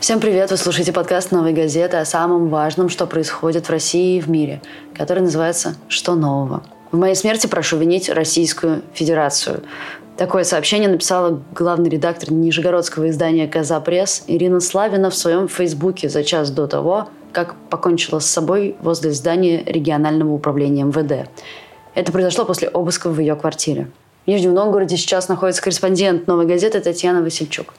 Всем привет! Вы слушаете подкаст «Новой газеты» о самом важном, что происходит в России и в мире, который называется «Что нового?». В моей смерти прошу винить Российскую Федерацию. Такое сообщение написала главный редактор нижегородского издания «Коза Пресс» Ирина Славина в своем фейсбуке за час до того, как покончила с собой возле здания регионального управления МВД. Это произошло после обыска в ее квартире. В Нижнем Новгороде сейчас находится корреспондент «Новой газеты» Татьяна Васильчук.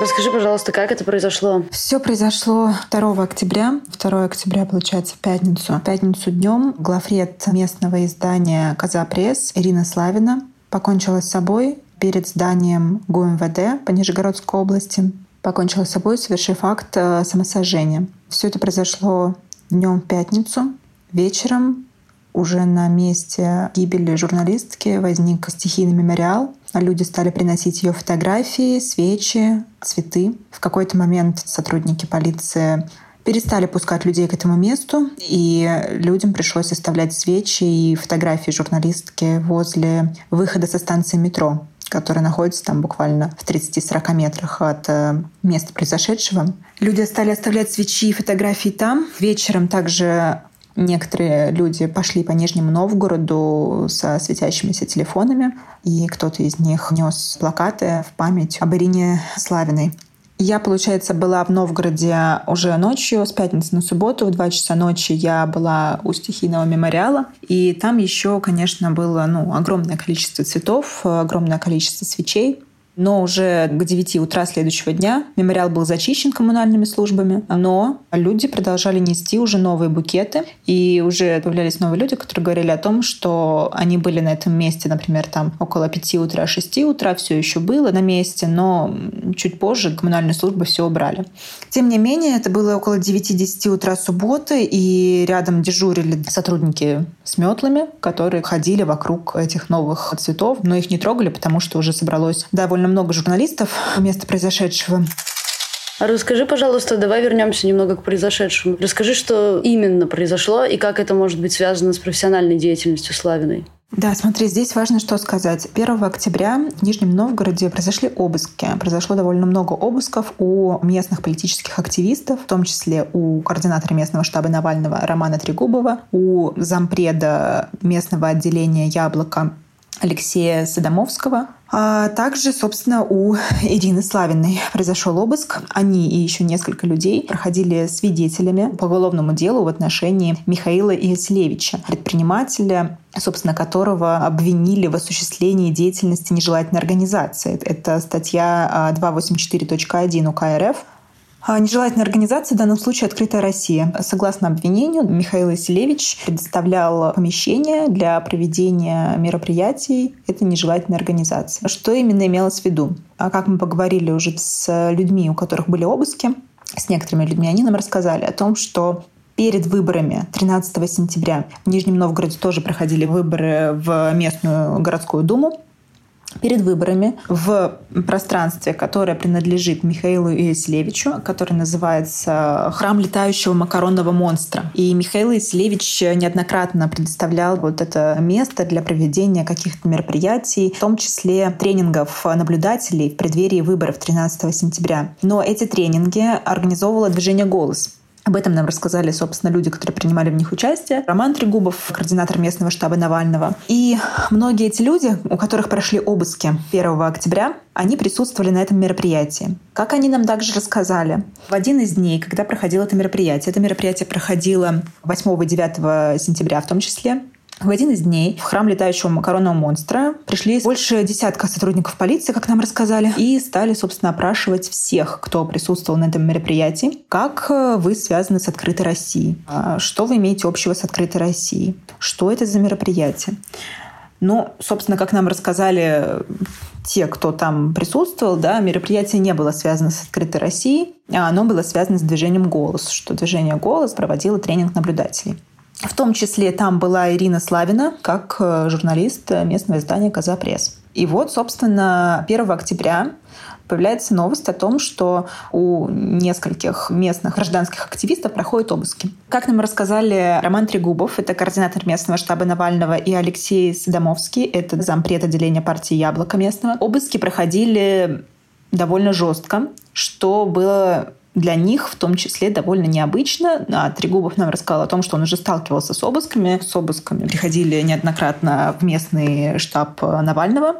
Расскажи, пожалуйста, как это произошло? Все произошло 2 октября. 2 октября, получается, в пятницу. В пятницу днем главред местного издания «Коза Пресс» Ирина Славина покончила с собой перед зданием ГУМВД по Нижегородской области. Покончила с собой, совершив акт э, самосожжения. Все это произошло днем в пятницу. Вечером уже на месте гибели журналистки возник стихийный мемориал. Люди стали приносить ее фотографии, свечи, цветы. В какой-то момент сотрудники полиции перестали пускать людей к этому месту, и людям пришлось оставлять свечи и фотографии журналистки возле выхода со станции метро которая находится там буквально в 30-40 метрах от э, места произошедшего. Люди стали оставлять свечи и фотографии там. Вечером также Некоторые люди пошли по Нижнему Новгороду со светящимися телефонами, и кто-то из них нес плакаты в память об Ирине Славиной. Я, получается, была в Новгороде уже ночью, с пятницы на субботу, в 2 часа ночи я была у стихийного мемориала. И там еще, конечно, было ну, огромное количество цветов, огромное количество свечей. Но уже к 9 утра следующего дня мемориал был зачищен коммунальными службами, но люди продолжали нести уже новые букеты, и уже появлялись новые люди, которые говорили о том, что они были на этом месте, например, там около 5 утра, 6 утра, все еще было на месте, но чуть позже коммунальные службы все убрали. Тем не менее, это было около 9-10 утра субботы, и рядом дежурили сотрудники с метлами, которые ходили вокруг этих новых цветов, но их не трогали, потому что уже собралось довольно много журналистов места произошедшего. Расскажи, пожалуйста, давай вернемся немного к произошедшему. Расскажи, что именно произошло и как это может быть связано с профессиональной деятельностью Славиной. Да, смотри, здесь важно что сказать. 1 октября в Нижнем Новгороде произошли обыски. Произошло довольно много обысков у местных политических активистов, в том числе у координатора местного штаба Навального Романа Трегубова, у зампреда местного отделения «Яблоко» Алексея Садомовского. А также, собственно, у Ирины Славиной произошел обыск. Они и еще несколько людей проходили свидетелями по уголовному делу в отношении Михаила Иослевича, предпринимателя, собственно, которого обвинили в осуществлении деятельности нежелательной организации. Это статья 284.1 УК РФ а нежелательная организация, в данном случае «Открытая Россия». Согласно обвинению, Михаил Васильевич предоставлял помещение для проведения мероприятий этой нежелательной организации. Что именно имелось в виду? А как мы поговорили уже с людьми, у которых были обыски, с некоторыми людьми, они нам рассказали о том, что перед выборами 13 сентября в Нижнем Новгороде тоже проходили выборы в местную городскую думу перед выборами в пространстве, которое принадлежит Михаилу Ияслевичу, который называется «Храм летающего макаронного монстра». И Михаил Ияслевич неоднократно предоставлял вот это место для проведения каких-то мероприятий, в том числе тренингов наблюдателей в преддверии выборов 13 сентября. Но эти тренинги организовывало движение «Голос». Об этом нам рассказали, собственно, люди, которые принимали в них участие. Роман Трегубов, координатор местного штаба Навального. И многие эти люди, у которых прошли обыски 1 октября, они присутствовали на этом мероприятии. Как они нам также рассказали, в один из дней, когда проходило это мероприятие, это мероприятие проходило 8 и 9 сентября в том числе, в один из дней в храм летающего макаронного монстра пришли больше десятка сотрудников полиции, как нам рассказали, и стали, собственно, опрашивать всех, кто присутствовал на этом мероприятии. Как э, вы связаны с «Открытой Россией»? А что вы имеете общего с «Открытой Россией»? Что это за мероприятие? Ну, собственно, как нам рассказали те, кто там присутствовал, да, мероприятие не было связано с «Открытой Россией», а оно было связано с движением «Голос», что движение «Голос» проводило тренинг наблюдателей. В том числе там была Ирина Славина, как э, журналист местного издания «Коза Пресс». И вот, собственно, 1 октября появляется новость о том, что у нескольких местных гражданских активистов проходят обыски. Как нам рассказали Роман Трегубов, это координатор местного штаба Навального, и Алексей Садомовский, это зампред отделения партии «Яблоко» местного, обыски проходили довольно жестко, что было для них в том числе довольно необычно. А Трегубов нам рассказал о том, что он уже сталкивался с обысками. С обысками приходили неоднократно в местный штаб Навального.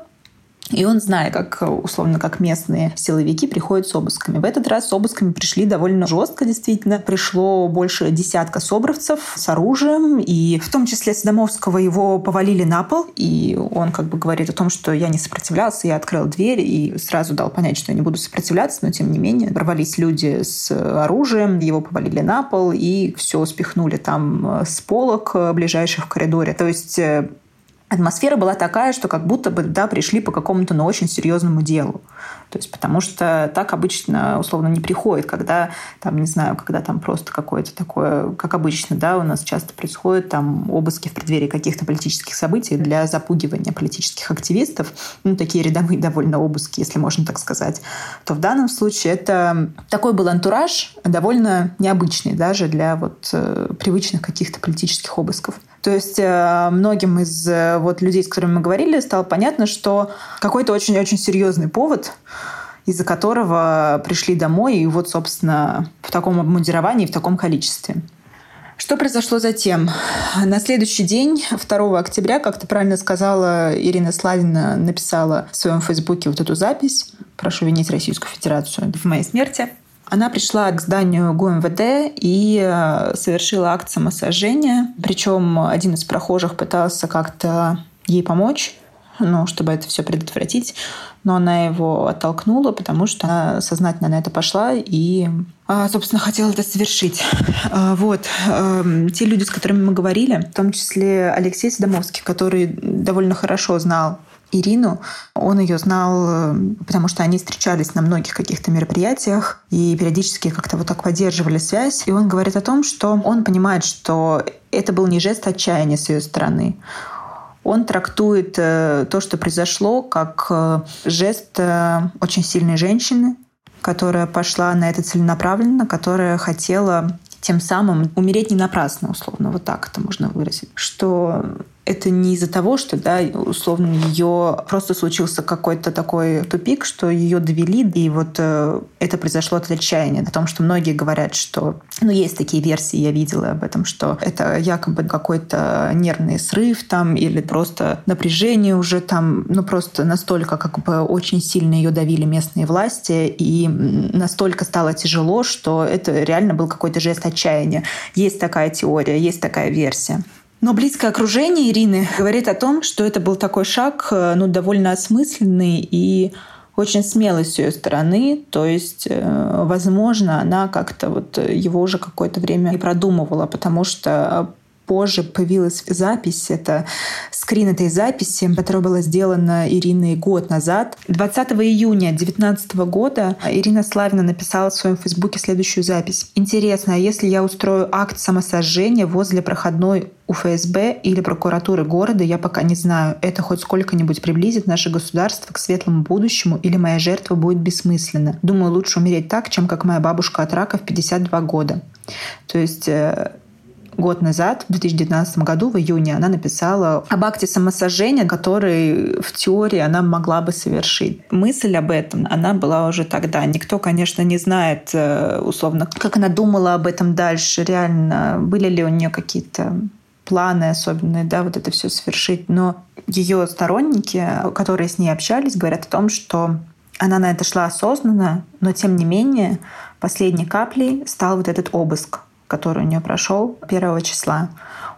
И он, зная, как условно, как местные силовики приходят с обысками. В этот раз с обысками пришли довольно жестко, действительно. Пришло больше десятка собровцев с оружием, и в том числе Садомовского его повалили на пол, и он как бы говорит о том, что я не сопротивлялся, я открыл дверь и сразу дал понять, что я не буду сопротивляться, но тем не менее ворвались люди с оружием, его повалили на пол, и все спихнули там с полок ближайших в коридоре. То есть э, атмосфера была такая, что как будто бы да, пришли по какому-то, но очень серьезному делу. То есть потому что так обычно условно не приходит, когда там, не знаю, когда там просто какое-то такое, как обычно, да, у нас часто происходит там обыски в преддверии каких-то политических событий для запугивания политических активистов, ну, такие рядовые довольно обыски, если можно так сказать, то в данном случае это такой был антураж довольно необычный даже для вот э, привычных каких-то политических обысков. То есть э, многим из э, вот людей, с которыми мы говорили, стало понятно, что какой-то очень-очень серьезный повод из-за которого пришли домой и вот, собственно, в таком обмундировании, в таком количестве. Что произошло затем? На следующий день, 2 октября, как ты правильно сказала, Ирина Славина написала в своем фейсбуке вот эту запись «Прошу винить Российскую Федерацию в моей смерти». Она пришла к зданию ГУМВД и э, совершила акт самосожжения. Причем один из прохожих пытался как-то ей помочь, ну, чтобы это все предотвратить. Но она его оттолкнула, потому что она сознательно на это пошла и, а, собственно, хотела это совершить. А, вот. Эм, те люди, с которыми мы говорили, в том числе Алексей Садомовский, который довольно хорошо знал Ирину. Он ее знал, э, потому что они встречались на многих каких-то мероприятиях и периодически как-то вот так поддерживали связь. И он говорит о том, что он понимает, что это был не жест отчаяния с ее стороны. Он трактует э, то, что произошло, как э, жест очень сильной женщины, которая пошла на это целенаправленно, которая хотела тем самым умереть не напрасно, условно, вот так это можно выразить. Что это не из-за того, что, да, условно, ее просто случился какой-то такой тупик, что ее довели, и вот э, это произошло от отчаяния. О том, что многие говорят, что, ну, есть такие версии, я видела об этом, что это якобы какой-то нервный срыв там, или просто напряжение уже там, ну, просто настолько как бы очень сильно ее давили местные власти, и настолько стало тяжело, что это реально был какой-то жест отчаяния. Есть такая теория, есть такая версия. Но близкое окружение Ирины говорит о том, что это был такой шаг, э, ну, довольно осмысленный и очень смелый с ее стороны. То есть, э, возможно, она как-то вот его уже какое-то время и продумывала, потому что позже появилась запись, это скрин этой записи, которая была сделана Ириной год назад. 20 июня 2019 года Ирина Славина написала в своем фейсбуке следующую запись. «Интересно, а если я устрою акт самосожжения возле проходной у ФСБ или прокуратуры города, я пока не знаю, это хоть сколько-нибудь приблизит наше государство к светлому будущему или моя жертва будет бессмысленна. Думаю, лучше умереть так, чем как моя бабушка от рака в 52 года. То есть э, год назад, в 2019 году, в июне, она написала об акте самосожжения, который в теории она могла бы совершить. Мысль об этом, она была уже тогда. Никто, конечно, не знает, э, условно, как она думала об этом дальше, реально, были ли у нее какие-то планы особенные, да, вот это все совершить. Но ее сторонники, которые с ней общались, говорят о том, что она на это шла осознанно, но тем не менее последней каплей стал вот этот обыск который у нее прошел 1 числа.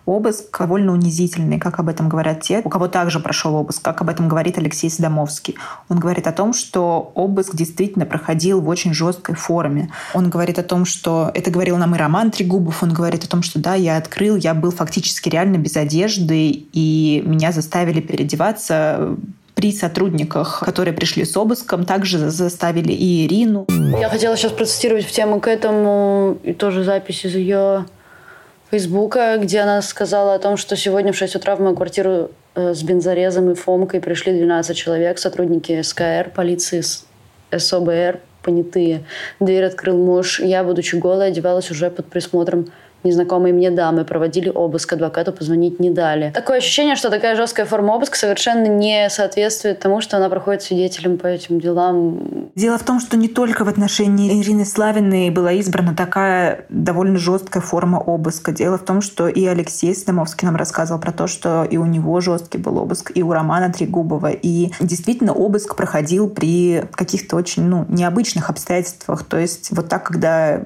Обыск довольно унизительный, как об этом говорят те, у кого также прошел обыск, как об этом говорит Алексей Садомовский. Он говорит о том, что обыск действительно проходил в очень жесткой форме. Он говорит о том, что это говорил нам и Роман Трегубов, он говорит о том, что да, я открыл, я был фактически реально без одежды, и меня заставили переодеваться при сотрудниках, которые пришли с обыском, также заставили и Ирину. Я хотела сейчас процитировать в тему к этому и тоже запись из ее Фейсбука, где она сказала о том, что сегодня в 6 утра в мою квартиру э, с бензорезом и фомкой пришли 12 человек, сотрудники СКР, полиции, СОБР, понятые. Дверь открыл муж. Я, будучи голой, одевалась уже под присмотром незнакомые мне дамы проводили обыск, адвокату позвонить не дали. Такое ощущение, что такая жесткая форма обыска совершенно не соответствует тому, что она проходит свидетелем по этим делам. Дело в том, что не только в отношении Ирины Славиной была избрана такая довольно жесткая форма обыска. Дело в том, что и Алексей Стамовский нам рассказывал про то, что и у него жесткий был обыск, и у Романа Трегубова. И действительно обыск проходил при каких-то очень ну, необычных обстоятельствах. То есть вот так, когда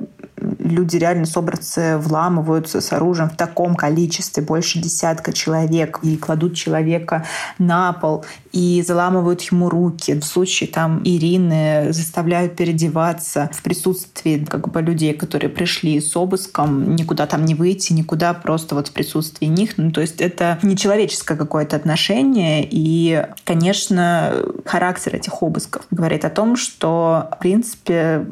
люди реально собраться вламываются с оружием в таком количестве, больше десятка человек, и кладут человека на пол, и заламывают ему руки. В случае там Ирины заставляют переодеваться в присутствии как бы людей, которые пришли с обыском, никуда там не выйти, никуда просто вот в присутствии них. Ну, то есть это нечеловеческое какое-то отношение, и, конечно, характер этих обысков говорит о том, что, в принципе,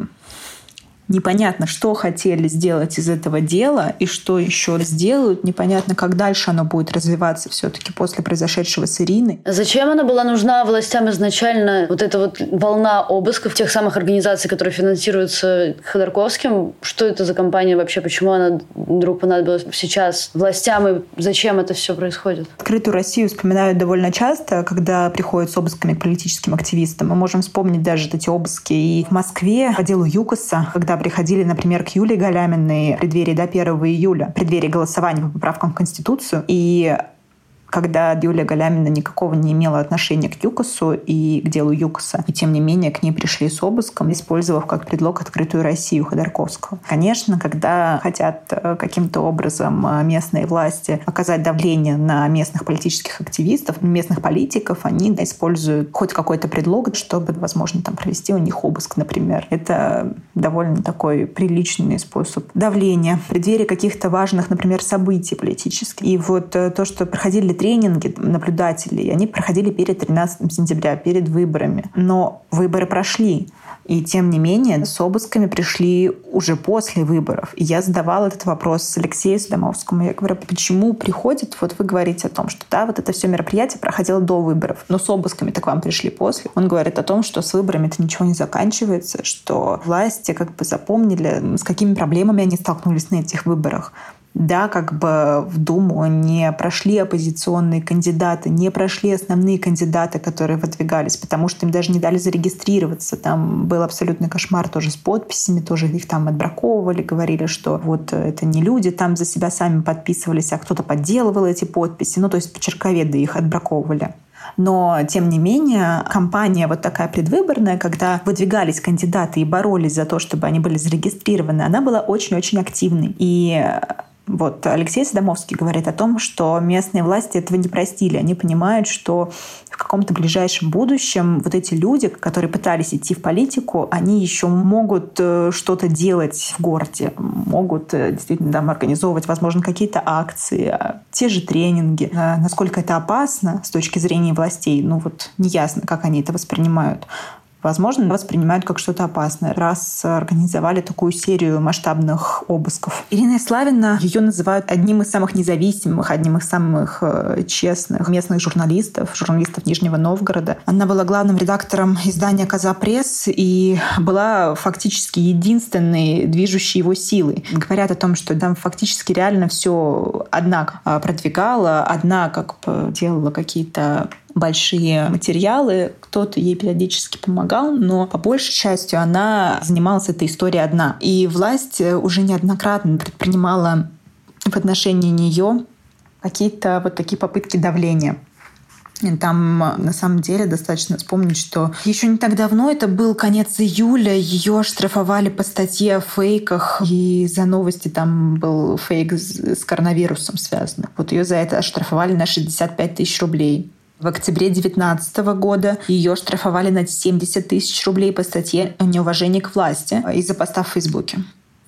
непонятно, что хотели сделать из этого дела и что еще сделают. Непонятно, как дальше оно будет развиваться все-таки после произошедшего с Ириной. Зачем она была нужна властям изначально? Вот эта вот волна обысков тех самых организаций, которые финансируются Ходорковским. Что это за компания вообще? Почему она вдруг понадобилась сейчас властям и зачем это все происходит? Открытую Россию вспоминают довольно часто, когда приходят с обысками к политическим активистам. Мы можем вспомнить даже эти обыски и в Москве по делу ЮКОСа, когда приходили, например, к Юлии Галяминой в преддверии до 1 июля, в преддверии голосования по поправкам в Конституцию, и когда Юлия Галямина никакого не имела отношения к ЮКОСу и к делу ЮКОСа. И тем не менее к ней пришли с обыском, использовав как предлог открытую Россию Ходорковского. Конечно, когда хотят э, каким-то образом э, местные власти оказать давление на местных политических активистов, местных политиков, они используют хоть какой-то предлог, чтобы, возможно, там провести у них обыск, например. Это довольно такой приличный способ давления в преддверии каких-то важных, например, событий политических. И вот э, то, что проходили тренинги наблюдателей, они проходили перед 13 сентября, перед выборами. Но выборы прошли. И тем не менее с обысками пришли уже после выборов. И я задавала этот вопрос Алексею Сломовскому. Я говорю, почему приходит, вот вы говорите о том, что да, вот это все мероприятие проходило до выборов, но с обысками так вам пришли после. Он говорит о том, что с выборами это ничего не заканчивается, что власти как бы запомнили, с какими проблемами они столкнулись на этих выборах да, как бы в Думу не прошли оппозиционные кандидаты, не прошли основные кандидаты, которые выдвигались, потому что им даже не дали зарегистрироваться. Там был абсолютный кошмар тоже с подписями, тоже их там отбраковывали, говорили, что вот это не люди, там за себя сами подписывались, а кто-то подделывал эти подписи. Ну, то есть почерковеды их отбраковывали. Но, тем не менее, кампания вот такая предвыборная, когда выдвигались кандидаты и боролись за то, чтобы они были зарегистрированы, она была очень-очень активной. И вот Алексей Садомовский говорит о том, что местные власти этого не простили. Они понимают, что в каком-то ближайшем будущем вот эти люди, которые пытались идти в политику, они еще могут э, что-то делать в городе, могут э, действительно там организовывать, возможно, какие-то акции, а, те же тренинги. А насколько это опасно с точки зрения властей, ну вот неясно, как они это воспринимают возможно, воспринимают как что-то опасное, раз организовали такую серию масштабных обысков. Ирина Славина, ее называют одним из самых независимых, одним из самых э, честных местных журналистов, журналистов Нижнего Новгорода. Она была главным редактором издания «Коза Пресс» и была фактически единственной движущей его силой. Говорят о том, что там фактически реально все одна э, продвигала, одна как бы делала какие-то большие материалы, кто-то ей периодически помогал, но по большей части она занималась этой историей одна. И власть уже неоднократно предпринимала в отношении нее какие-то вот такие попытки давления. Там на самом деле достаточно вспомнить, что еще не так давно, это был конец июля, ее штрафовали по статье о фейках, и за новости там был фейк с коронавирусом связан. Вот ее за это оштрафовали на 65 тысяч рублей. В октябре 2019 года ее штрафовали на 70 тысяч рублей по статье о неуважении к власти из-за поста в Фейсбуке.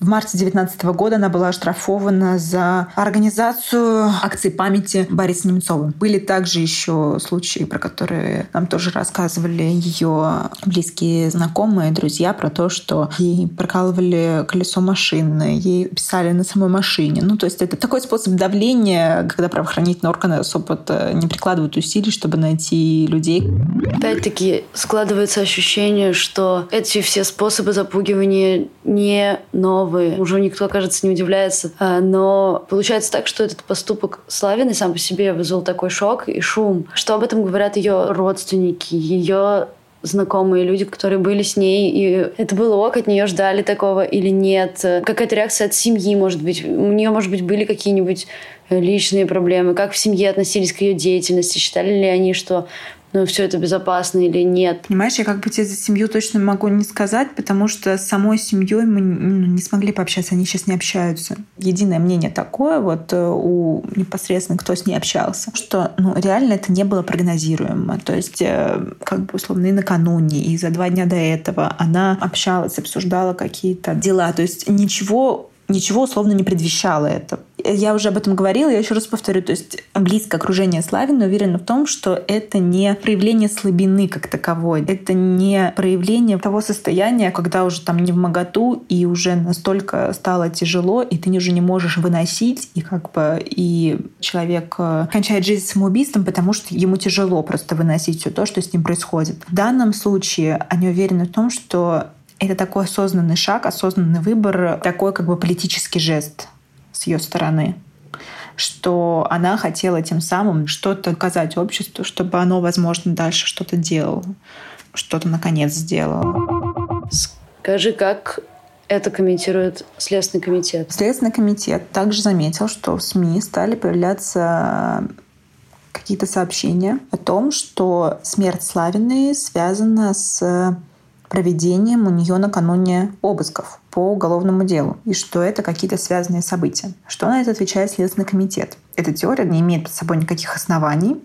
В марте 2019 года она была оштрафована за организацию акции памяти Бориса Немцова. Были также еще случаи, про которые нам тоже рассказывали ее близкие знакомые, друзья, про то, что ей прокалывали колесо машины, ей писали на самой машине. Ну, то есть это такой способ давления, когда правоохранительные органы особо не прикладывают усилий, чтобы найти людей. Опять-таки складывается ощущение, что эти все способы запугивания не новые новый, уже никто, кажется, не удивляется. А, но получается так, что этот поступок Славины сам по себе вызвал такой шок и шум. Что об этом говорят ее родственники, ее знакомые люди, которые были с ней, и это было ок, от нее ждали такого или нет. Какая-то реакция от семьи, может быть. У нее, может быть, были какие-нибудь личные проблемы, как в семье относились к ее деятельности, считали ли они, что ну, все это безопасно или нет. Понимаешь, я как бы тебе за семью точно могу не сказать, потому что с самой семьей мы ну, не смогли пообщаться, они сейчас не общаются. Единое мнение такое вот э, у непосредственно, кто с ней общался, что ну, реально это не было прогнозируемо. То есть, э, как бы условно, и накануне, и за два дня до этого она общалась, обсуждала какие-то дела. То есть ничего ничего условно не предвещало это. Я уже об этом говорила, я еще раз повторю, то есть близкое окружение Славина уверено в том, что это не проявление слабины как таковой, это не проявление того состояния, когда уже там не в моготу и уже настолько стало тяжело, и ты уже не можешь выносить, и как бы и человек э, кончает жизнь самоубийством, потому что ему тяжело просто выносить все то, что с ним происходит. В данном случае они уверены в том, что это такой осознанный шаг, осознанный выбор, такой как бы политический жест с ее стороны что она хотела тем самым что-то сказать обществу, чтобы оно, возможно, дальше что-то делало, что-то наконец сделало. Скажи, как это комментирует Следственный комитет? Следственный комитет также заметил, что в СМИ стали появляться какие-то сообщения о том, что смерть Славиной связана с проведением у нее накануне обысков по уголовному делу, и что это какие-то связанные события. Что на это отвечает Следственный комитет? Эта теория не имеет под собой никаких оснований,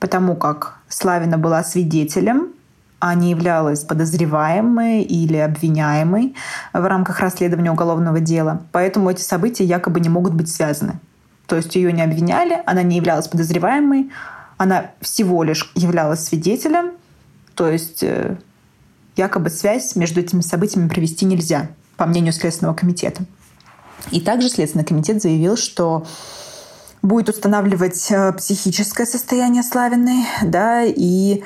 потому как Славина была свидетелем, а не являлась подозреваемой или обвиняемой в рамках расследования уголовного дела. Поэтому эти события якобы не могут быть связаны. То есть ее не обвиняли, она не являлась подозреваемой, она всего лишь являлась свидетелем, то есть э, якобы связь между этими событиями провести нельзя, по мнению Следственного комитета. И также Следственный комитет заявил, что будет устанавливать э, психическое состояние Славиной, да, и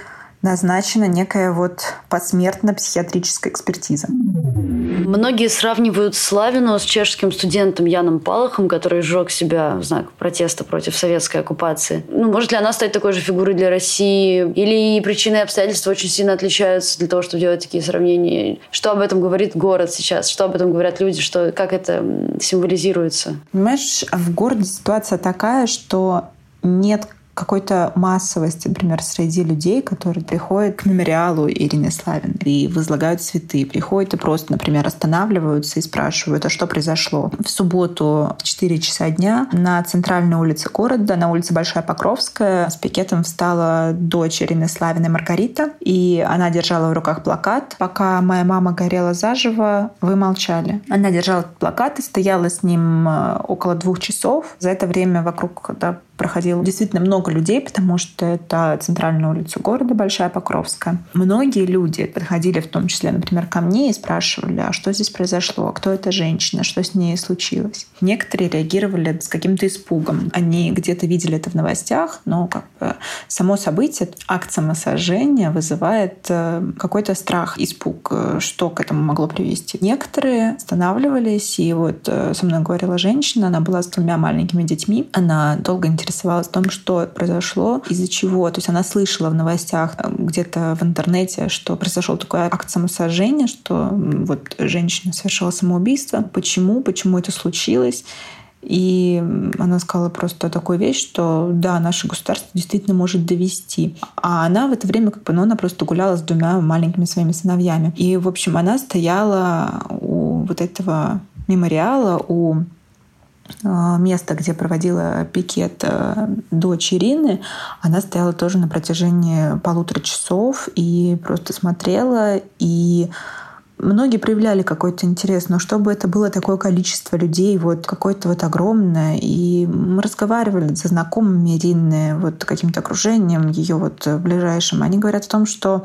назначена некая вот посмертно-психиатрическая экспертиза. Многие сравнивают Славину с чешским студентом Яном Палахом, который сжег себя в знак протеста против советской оккупации. Ну, может ли она стать такой же фигурой для России? Или причины и обстоятельства очень сильно отличаются для того, чтобы делать такие сравнения? Что об этом говорит город сейчас? Что об этом говорят люди? Что, как это символизируется? Понимаешь, в городе ситуация такая, что нет какой-то массовости, например, среди людей, которые приходят к мемориалу Ирины Славиной и возлагают цветы, приходят и просто, например, останавливаются и спрашивают, а что произошло. В субботу в 4 часа дня на центральной улице города, на улице Большая Покровская, с пикетом встала дочь Ирины Славиной Маргарита, и она держала в руках плакат «Пока моя мама горела заживо, вы молчали». Она держала плакат и стояла с ним э, около двух часов. За это время вокруг да, проходило действительно много людей, потому что это центральная улица города Большая Покровская. Многие люди подходили в том числе, например, ко мне и спрашивали, а что здесь произошло, кто эта женщина, что с ней случилось. Некоторые реагировали с каким-то испугом. Они где-то видели это в новостях, но как бы само событие, акт самосожжения вызывает э, какой-то страх, испуг, э, что к этому могло привести. Некоторые останавливались, и вот э, со мной говорила женщина, она была с двумя маленькими детьми, она долго интересовалась интересовалась том, что произошло, из-за чего. То есть она слышала в новостях э, где-то в интернете, что произошел такой акт самосожжения, что вот женщина совершила самоубийство. Почему? Почему это случилось? И она сказала просто такую вещь, что да, наше государство действительно может довести. А она в это время как бы, ну, она просто гуляла с двумя маленькими своими сыновьями. И, в общем, она стояла у вот этого мемориала, у место, где проводила пикет э, дочь Ирины, она стояла тоже на протяжении полутора часов и просто смотрела, и многие проявляли какой-то интерес, но чтобы это было такое количество людей, вот какое-то вот огромное, и мы разговаривали со знакомыми Ирины, вот каким-то окружением ее вот ближайшим, они говорят о том, что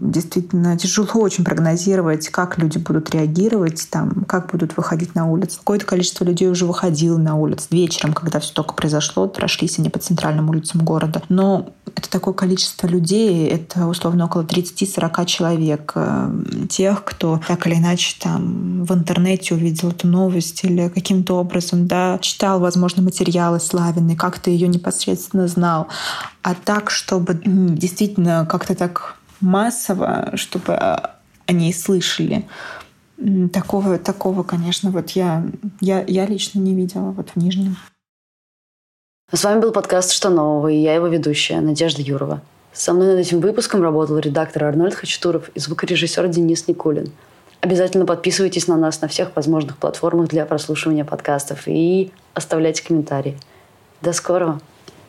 действительно тяжело очень прогнозировать, как люди будут реагировать, там, как будут выходить на улицу. Какое-то количество людей уже выходило на улицу вечером, когда все только произошло, прошлись они по центральным улицам города. Но это такое количество людей, это условно около 30-40 человек, э, тех, кто так или иначе там в интернете увидел эту новость или каким-то образом да, читал, возможно, материалы Славины, как-то ее непосредственно знал. А так, чтобы действительно как-то так массово, чтобы о ней слышали. Такого, такого, конечно, вот я, я, я лично не видела вот в Нижнем. С вами был подкаст «Что нового?» и я его ведущая, Надежда Юрова. Со мной над этим выпуском работал редактор Арнольд Хачатуров и звукорежиссер Денис Никулин. Обязательно подписывайтесь на нас на всех возможных платформах для прослушивания подкастов и оставляйте комментарии. До скорого!